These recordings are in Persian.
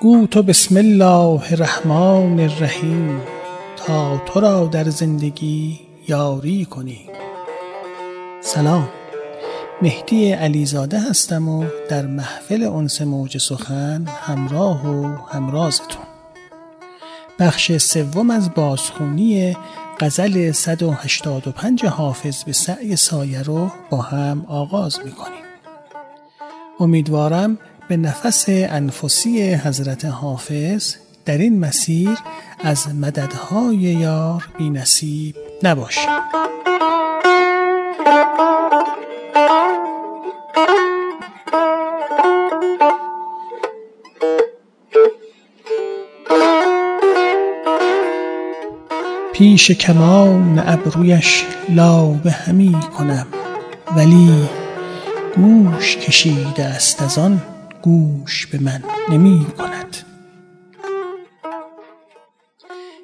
گو تو بسم الله الرحمن الرحیم تا تو را در زندگی یاری کنیم. سلام. مهدی علیزاده هستم و در محفل انس موج سخن همراه و همرازتون. بخش سوم از بازخونی غزل 185 حافظ به سعی سایه رو با هم آغاز می‌کنیم. امیدوارم به نفس انفسی حضرت حافظ در این مسیر از مددهای یار بی نصیب نباشیم پیش کمان ابرویش لابه همی کنم ولی گوش کشیده است از آن. گوش به من نمی کند.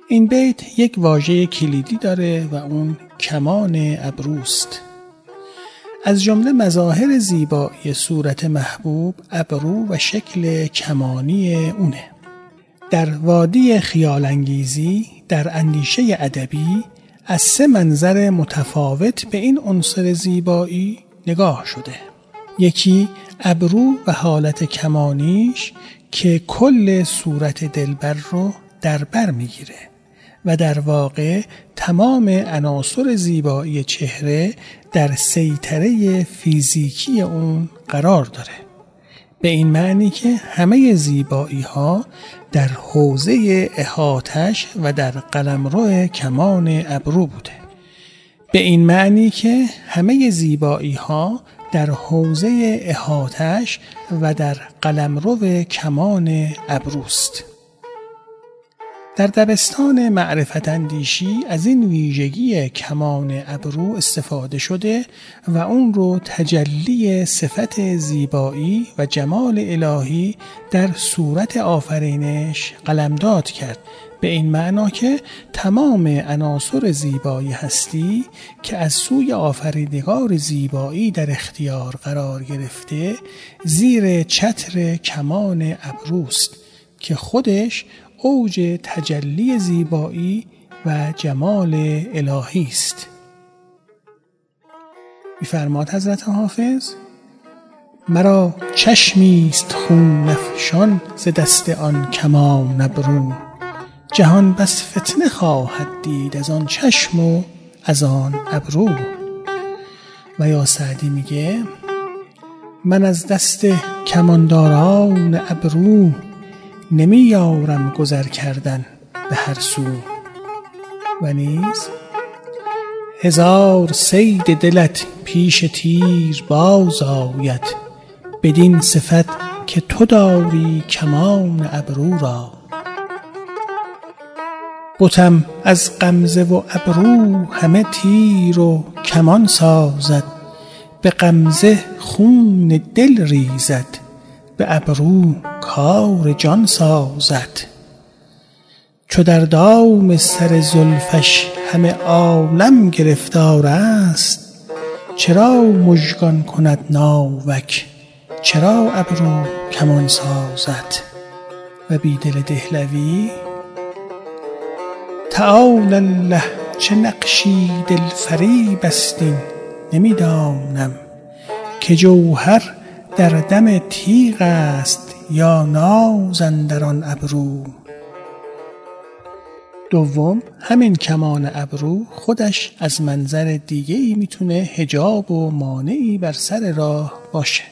این بیت یک واژه کلیدی داره و اون کمان ابروست. از جمله مظاهر زیبایی صورت محبوب ابرو و شکل کمانی اونه. در وادی خیال انگیزی در اندیشه ادبی از سه منظر متفاوت به این عنصر زیبایی نگاه شده. یکی ابرو و حالت کمانیش که کل صورت دلبر رو در بر می‌گیره و در واقع تمام عناصر زیبایی چهره در سیطره فیزیکی اون قرار داره. به این معنی که همه زیبایی ها در حوزه احاتش و در قلمرو کمان ابرو بوده. به این معنی که همه زیبایی ها در حوزه احاتش و در قلمرو کمان ابروست. در دبستان معرفت اندیشی از این ویژگی کمان ابرو استفاده شده و اون رو تجلی صفت زیبایی و جمال الهی در صورت آفرینش قلمداد کرد به این معنا که تمام عناصر زیبایی هستی که از سوی آفریدگار زیبایی در اختیار قرار گرفته زیر چتر کمان ابروست که خودش اوج تجلی زیبایی و جمال الهی است. میفرماد حضرت حافظ مرا چشمی است خون افشان ز دست آن کمان ابرو. جهان بس فتنه خواهد دید از آن چشم و از آن ابرو. و یا سعدی میگه من از دست کمانداران ابرو نمی یارم گذر کردن به هر سو. و نیز هزار صید دلت پیش تیر باز آید بدین صفت که تو داری کمان ابرو را. بتم از غمزه و ابرو همه تیر و کمان سازد. به غمزه خون دل ریزد به ابرو کار جان سازد. چو در دام سر زلفش همه عالم گرفتار است چرا مژگان کند ناوک؟ چرا ابرو کمان سازد؟ و بیدل دهلوی تعالی الله چه نقشی دلفریب است این؟ نمی دانم که جوهر در دم تیغ است یا ناز اندر آن ابرو. دوم همین کمان ابرو خودش از منظر دیگه ای می‌تونه هجاب و مانعی بر سر راه باشه.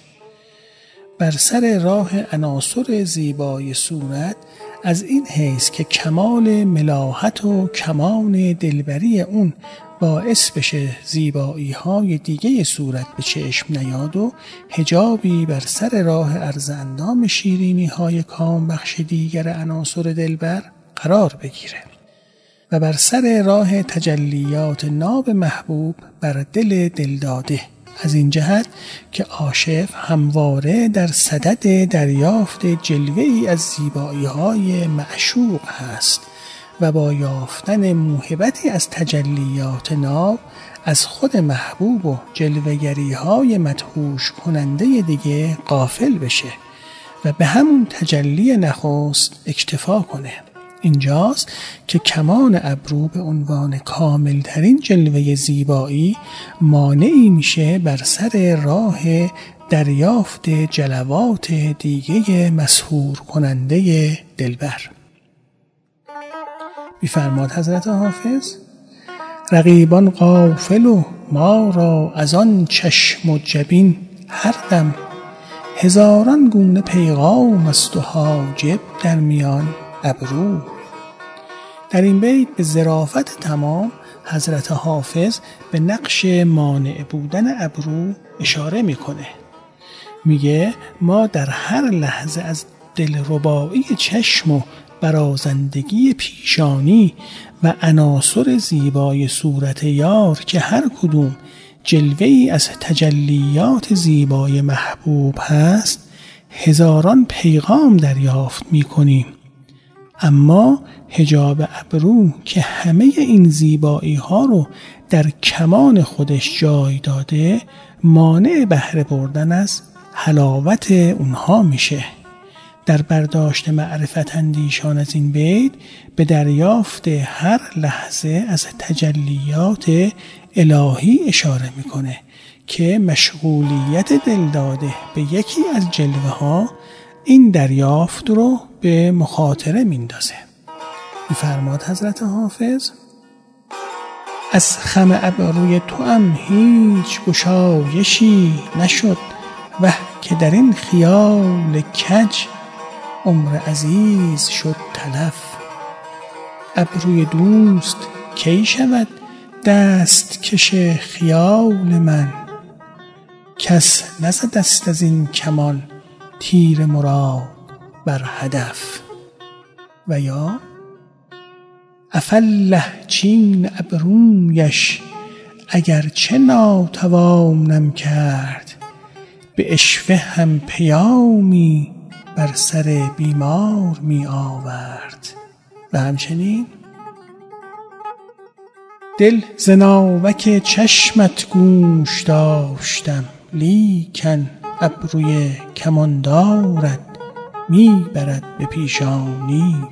بر سر راه عناصر زیبای صورت از این حیث که کمال ملاحت و کمان دلبری اون باعث بشه زیبایی های دیگه صورت به چشم نیاد و هجابی بر سر راه عرض اندام شیرینی های کام بخش دیگر عناصر دلبر قرار بگیره و بر سر راه تجلیات ناب محبوب بر دل دلداده. از این جهت که عاشق همواره در صدد دریافت جلوه ای از زیبایی های معشوق هست و با یافتن موهبتی از تجلیات ناب از خود محبوب و جلوگری های مدهوش کننده دیگه قافل بشه و به همون تجلی نخست اکتفا کنه. اینجاست که کمان ابرو به عنوان کاملترین جلوه زیبایی مانعی میشه بر سر راه دریافت جلوات دیگه مسهور کننده دلبر. میفرماد حضرت حافظ رقیبان قافل و ما را از آن چشم و جبین هر دم. هزاران گونه پیغام است و حاجب در میان ابرو. در این بیت به ظرافت تمام حضرت حافظ به نقش مانع بودن ابرو اشاره می‌کنه. میگه ما در هر لحظه از دلربایی چشم و برازندگی پیشانی و عناصر زیبای صورت یار که هر کدوم جلوه ای از تجلیات زیبای محبوب هست هزاران پیغام دریافت می کنیم اما هجاب ابرو که همه این زیبایی ها رو در کمان خودش جای داده مانع بهره بردن از حلاوت اونها میشه. در برداشت معرفت اندیشان از این بیت به دریافت هر لحظه از تجلیات الهی اشاره می‌کنه که مشغولیت دلداده به یکی از جلوه ها این دریافت رو به مخاطره میندازه. میفرماد حضرت حافظ از خم ابروی تو هم هیچ گشایشی نشد و که در این خیال کج عمر عزیز شد تلف. ابروی دوست کی شود دست کش خیال من؟ کس نزد است از این کمان تیر مراد بر هدف. و یا افله چین ابرویش اگر چه ناتوانم کرد به اشوه هم پیامی بر سر بیمار می آورد. و همچنین دل زناوک چشمت گوش داشتم لیکن ابروی کماندارت می برد به پیشانی.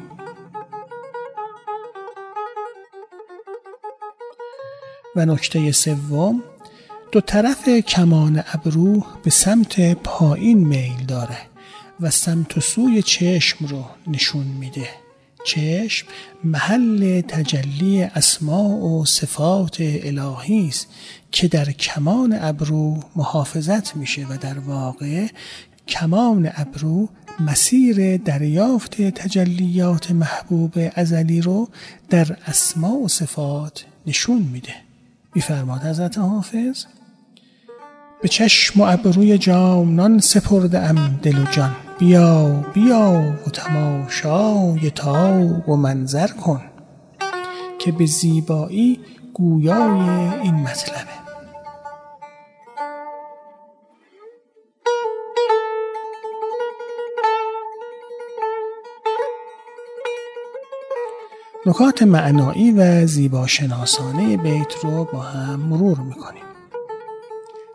و نکته سوم دو طرف کمان ابرو به سمت پایین میل داره و سمت و سوی چشم رو نشون میده. چشم محل تجلی اسماع و صفات الهی است که در کمان ابرو محافظت میشه و در واقع کمان ابرو مسیر دریافت تجلیات محبوب ازلی رو در اسماع و صفات نشون میده. میفرماد حضرت حافظ به چشم و ابروی جامنان سپرده ام دل و جان. بیا بیا و تماشای تاو و منظر کن که به زیبایی گویای این مطلبه. نکات معنایی و زیباشناسانه بیت رو با هم مرور می‌کنیم.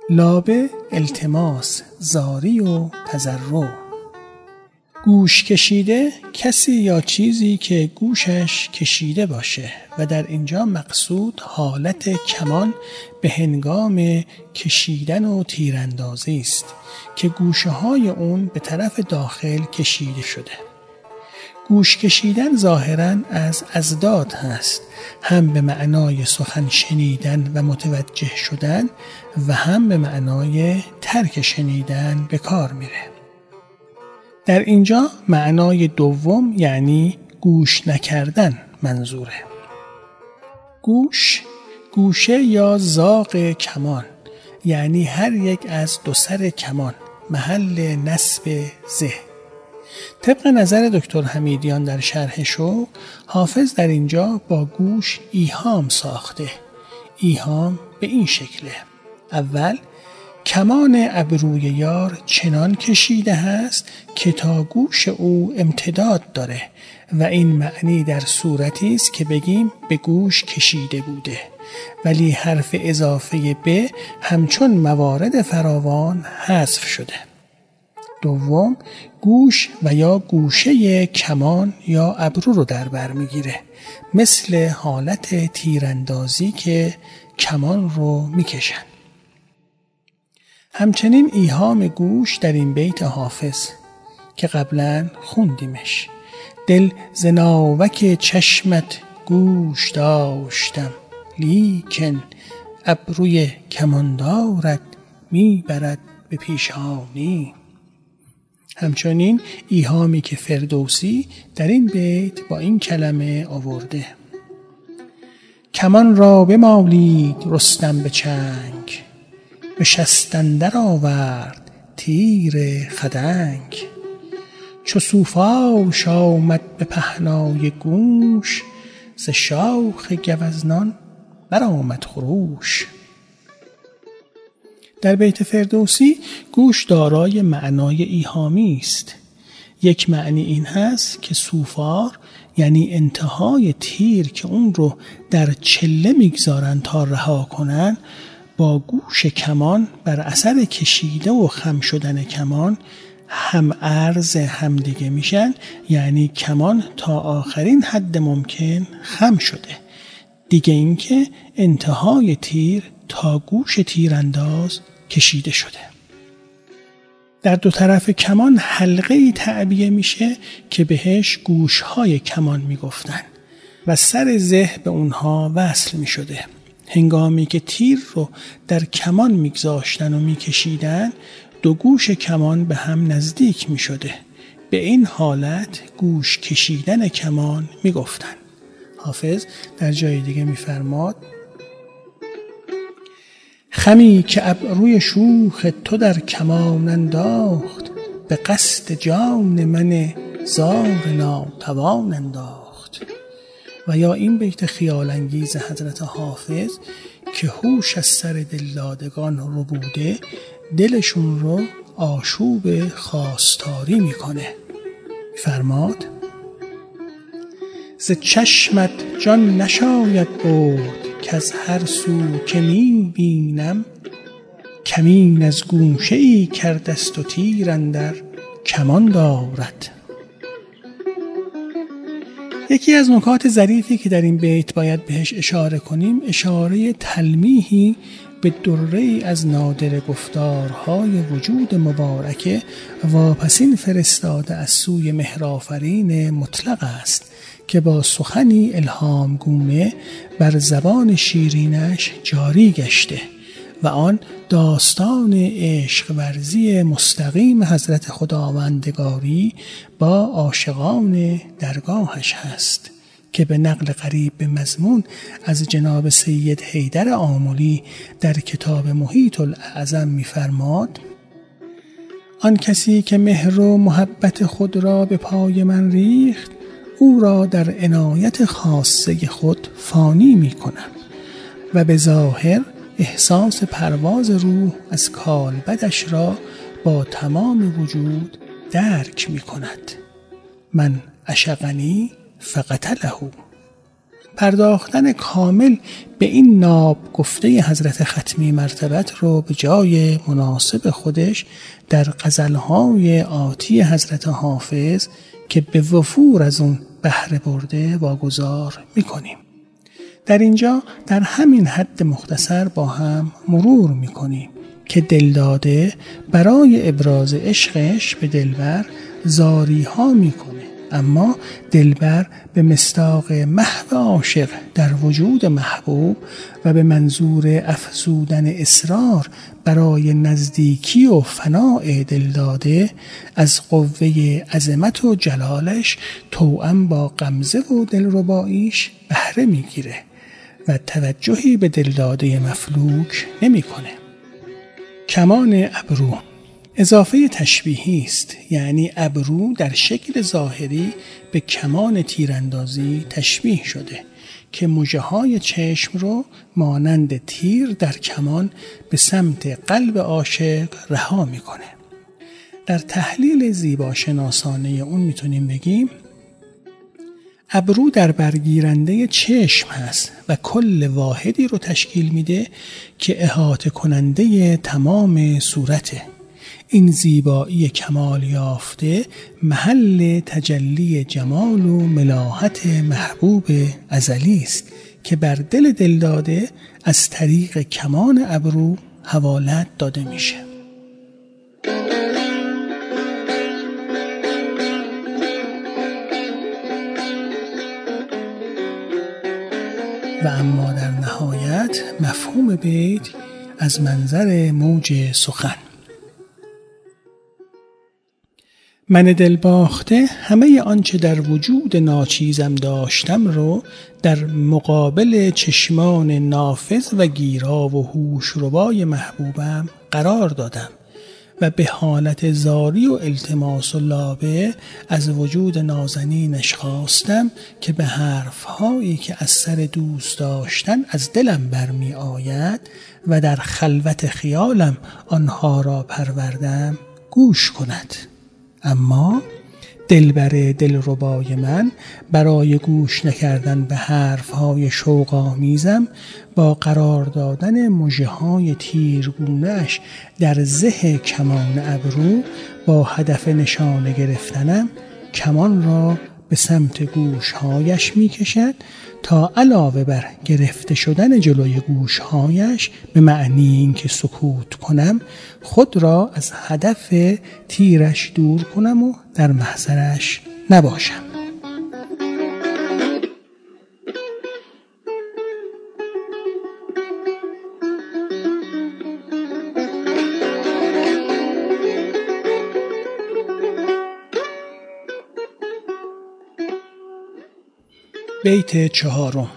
لابه التماس زاری و تذرع. گوش کشیده کسی یا چیزی که گوشش کشیده باشه و در اینجا مقصود حالت کمان به هنگام کشیدن و تیراندازی است که گوشه های اون به طرف داخل کشیده شده. گوش کشیدن ظاهرا از ازداد هست هم به معنای سخن شنیدن و متوجه شدن و هم به معنای ترک شنیدن به کار میره. در اینجا معنای دوم یعنی گوش نکردن منظوره. گوش گوشه یا زاق کمان یعنی هر یک از دو سر کمان محل نصب زه. طبق نظر دکتر حمیدیان در شرح شو حافظ در اینجا با گوش ایهام ساخته. ایهام به این شکله. اول کمان ابروی یار چنان کشیده هست که تا گوش او امتداد داره و این معنی در صورتی است که بگیم به گوش کشیده بوده. ولی حرف اضافه به همچون موارد فراوان حذف شده. دوم گوش و یا گوشه کمان یا ابرو رو در بر می‌گیره. مثل حالت تیراندازی که کمان رو می‌کشن. همچنین ایهام گوش در این بیت حافظ که قبلا خوندیمش. دل زناوک چشمت گوش داشتم لیکن ابروی کماندارت می‌برد به پیشانی. همچنین ایهامی که فردوسی در این بیت با این کلمه آورده. کمان را بمالید رستم به چنگ. به شستندر آورد تیر خدنگ. چو سوفاش آمد به پهنای گوش ز شاخ گوزنان برآمد خروش. در بیت فردوسی گوش دارای معنای ایهامی است. یک معنی این هست که سوفار یعنی انتهای تیر که اون رو در چله می‌گذارن تا رها کنن با گوش کمان بر اثر کشیده و خم شدن کمان هم ارز هم دیگه میشن. یعنی کمان تا آخرین حد ممکن خم شده. دیگه اینکه انتهای تیر تا گوش تیرانداز کشیده شده. در دو طرف کمان حلقه ای تعبیه میشه که بهش گوشهای کمان می‌گفتن و سر زه به اونها وصل می شده. هنگامی که تیر رو در کمان میگذاشتن و میکشیدن دو گوش کمان به هم نزدیک می شده. به این حالت گوش کشیدن کمان می‌گفتن. حافظ در جای دیگه میفرماد خمی که ابروی شوخ تو در کمان انداخت به قصد جان من زار ناتوان انداخت و یا این بیت خیال انگیز حضرت حافظ که هوش از سر دلدادگان رو بوده دلشون رو آشوب خواستاری می‌کنه. فرماد ز چشمت جان نشاید برد که از هر سو که می بینم کمین از گوشه ای کردست و تیر اندر کمان دارد. یکی از نکات ظریفی که در این بیت باید بهش اشاره کنیم اشاره تلمیحی به دره از نادر گفتارهای وجود مبارکه واپسین فرستاده از سوی مهرافرین مطلق است که با سخنی الهام گونه بر زبان شیرینش جاری گشته. و آن داستان عشق ورزی مستقیم حضرت خداوندگاری با عاشقان درگاهش هست که به نقل قریب به مضمون از جناب سید حیدر آمولی در کتاب محیط الاعظم میفرماد آن کسی که مهر و محبت خود را به پای من ریخت او را در عنایت خاصه خود فانی می کنم و به ظاهر احساس پرواز روح از کالبدش را با تمام وجود درک می کند. من اشقنی فقط لهو پرداختن کامل به این ناب گفته حضرت ختمی مرتبت رو به جای مناسب خودش در غزلهای آتی حضرت حافظ که به وفور از اون بهره برده واگذار می‌کنیم در اینجا در همین حد مختصر با هم مرور می‌کنیم که دلداده برای ابراز عشقش به دلبر زاری ها می‌کنه. اما دلبر به مستاق محو عاشق در وجود محبوب و به منظور افزودن اصرار برای نزدیکی و فناع دلداده از قوه عظمت و جلالش توأم با غمزه و دلرباییش بهره می‌گیره. و توجهی به دلداده مفلوک نمی‌کنه. کمان ابرو اضافه تشبیهی است یعنی ابرو در شکل ظاهری به کمان تیراندازی تشبیه شده که موجه های چشم رو مانند تیر در کمان به سمت قلب عاشق رها می‌کنه در تحلیل زیبا شناسانه اون می‌تونیم بگیم ابرو در برگیرنده چشم هست و کل واحدی رو تشکیل میده که احاطه کننده تمام صورته. این زیبایی کمال یافته محل تجلی جمال و ملاحت محبوب ازلی است که بر دل دلداده از طریق کمان ابرو حوالت داده میشه. و اما در نهایت مفهوم بیت از منظر موج سخن. من دلباخته همه آنچه در وجود ناچیزم داشتم رو در مقابل چشمان نافذ و گیرا و هوش ربای محبوبم قرار دادم. و به حالت زاری و التماس و لابه از وجود نازنینش خواستم که به حرفهایی که از سر دوست داشتن از دلم برمی آید و در خلوت خیالم آنها را پروردم گوش کند. اما دلبر دلربای من. برای گوش نکردن به حرفهای شوق آمیزم با قرار دادن مژه های تیرگونهش در زه کمان ابرو با هدف نشانه گرفتنم کمان را به سمت گوشهایش می کشد تا علاوه بر گرفته شدن جلوی گوشهایش به معنی اینکه سکوت کنم خود را از هدف تیرش دور کنم و در محضرش نباشم. بیت چهارم.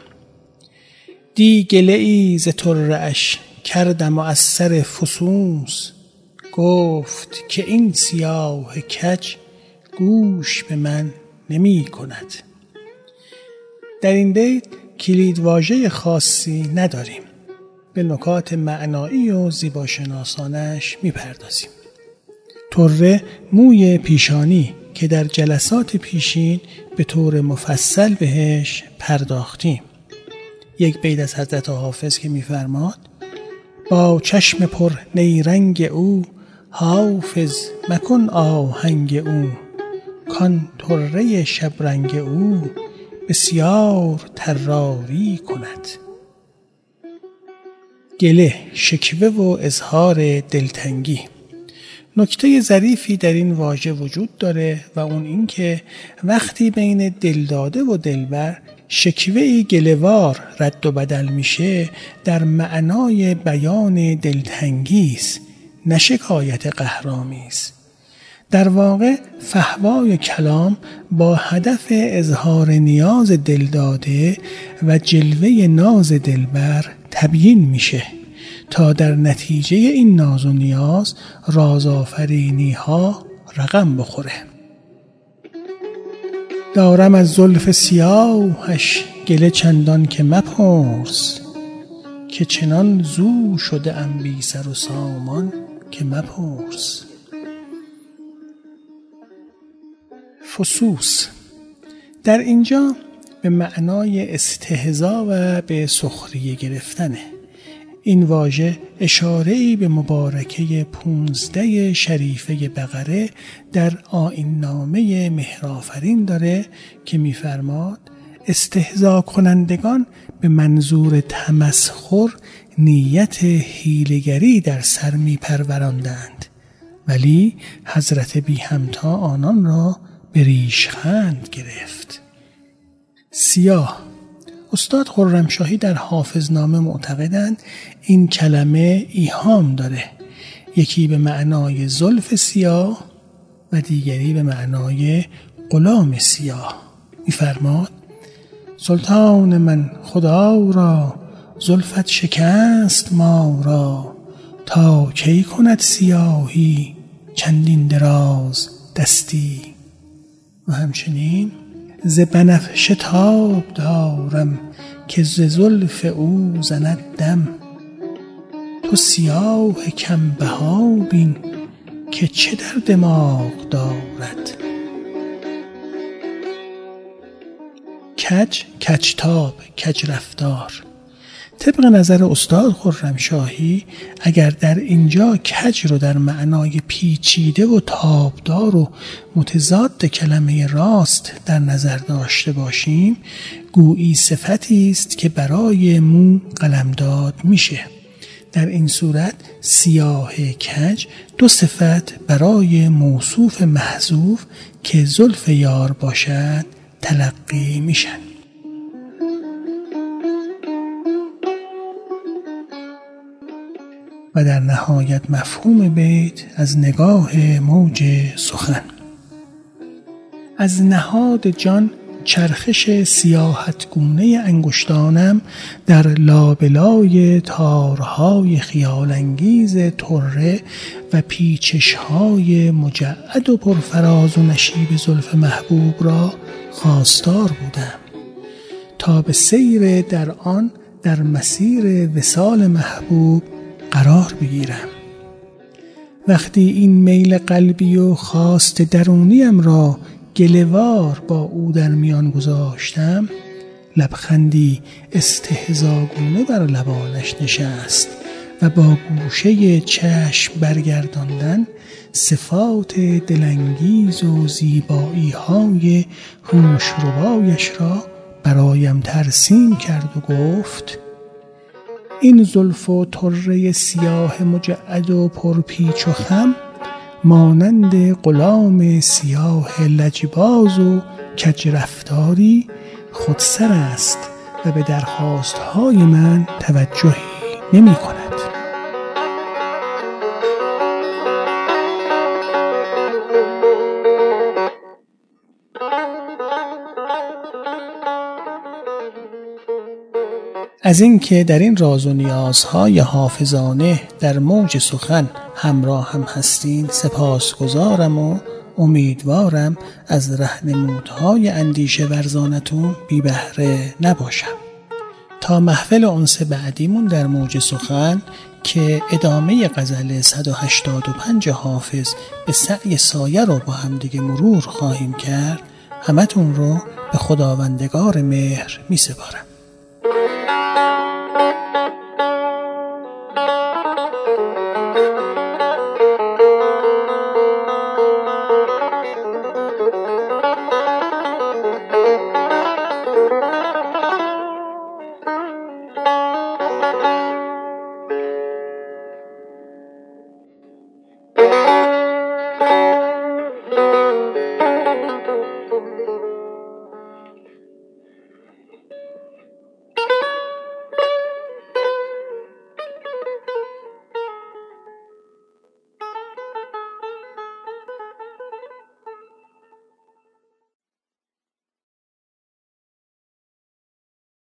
دی گله ای ز اش کردم و از سر فسوس. گفت که این سیاه کج گوش به من نمی کند. در این بیت کلید واژه خاصی نداریم. به نکات معنایی و زیباشناسانش می‌پردازیم. طره موی پیشانی که در جلسات پیشین به طور مفصل بهش پرداختیم. یک بیت از حضرت حافظ که میفرماد با چشم پر نیرنگ او حافظ مکن آهنگ او کان طره شبرنگ او بسیار تراری کند. گله شکوه و اظهار دلتنگی. نکته ظریفی در این واژه وجود داره و اون اینکه وقتی بین دلداده و دلبر شکوه گلوار رد و بدل میشه در معنای بیان دلتنگی است نه شکایت قهرامیز در واقع فهوای کلام با هدف اظهار نیاز دلداده و جلوه ناز دلبر تبیین میشه. تا در نتیجه این ناز و نیاز رازآفرینی ها رقم بخوره. دارم از زلف سیاهش گله چندان که مپرس که چنان زو شده ام بی سر و سامان که مپرس. فسوس. در اینجا به معنای استهزا و به سخریه گرفتنه. این واژه اشاره به مبارکه پونزده شریفه بقره در آین نامه مهرافرین داره که میفرماد استهزا کنندگان به منظور تمسخر نیت هیلگری در سر می پروراندند ولی حضرت بی همتا آنان را به ریشخند گرفت. سیاه استاد خرمشاهی در حافظنامه معتقدند این کلمه ایهام داره. یکی به معنای زلف سیاه و دیگری به معنای غلام سیاه. میفرماد سلطان من خدا را زلفت شکست ما را تا کی کند سیاهی چندین دراز دستی؟ و همچنین ز بنفشه تاب دارم که ز زلف او زند دم. تو سیاه کم بها بین که چه در دماغ دارد. کج کجتاب کج رفتار. طبق نظر استاد خرمشاهی اگر در اینجا کج رو در معنای پیچیده و تابدار و متضاد کلمه راست در نظر داشته باشیم گویی صفتی است که برای مو قلمداد میشه. در این صورت سیاه کج دو صفت برای موصوف محذوف که زلف یار باشد تلقی میشن. و در نهایت مفهوم بیت از نگاه موج سخن. از نهاد جان چرخش سیاحتگونه انگشتانم در لابلای تارهای خیالانگیز طره و پیچشهای مجعد و پرفراز و نشیب زلف محبوب را خواستار بودم. تا به سیر در آن در مسیر وسال محبوب قرار بگیرم. وقتی این میل قلبی و خواست درونیم را گلوار با او در میان گذاشتم لبخندی استهزاگونه بر لبانش نشست و با گوشه چشم برگرداندن صفات دلانگیز و زیبایی های هوشربایش را برایم ترسیم کرد و گفت این زلف و طره سیاه مجعد و پرپیچ و خم مانند غلام سیاه لجباز و کجرفتاری خودسر است و به درخواست های من توجهی نمی کند. از اینکه در این راز و نیازهای حافظانه در موج سخن همراه هم هستین سپاسگزارم و امیدوارم از رهنمودهای اندیشه ورزانتون بی بهره نباشم. تا محفل اونس بعدیمون در موج سخن که ادامه غزل 185 حافظ به سعی سایه رو با همدیگه مرور خواهیم کرد همتون رو به خداوندگار مهر می سپارم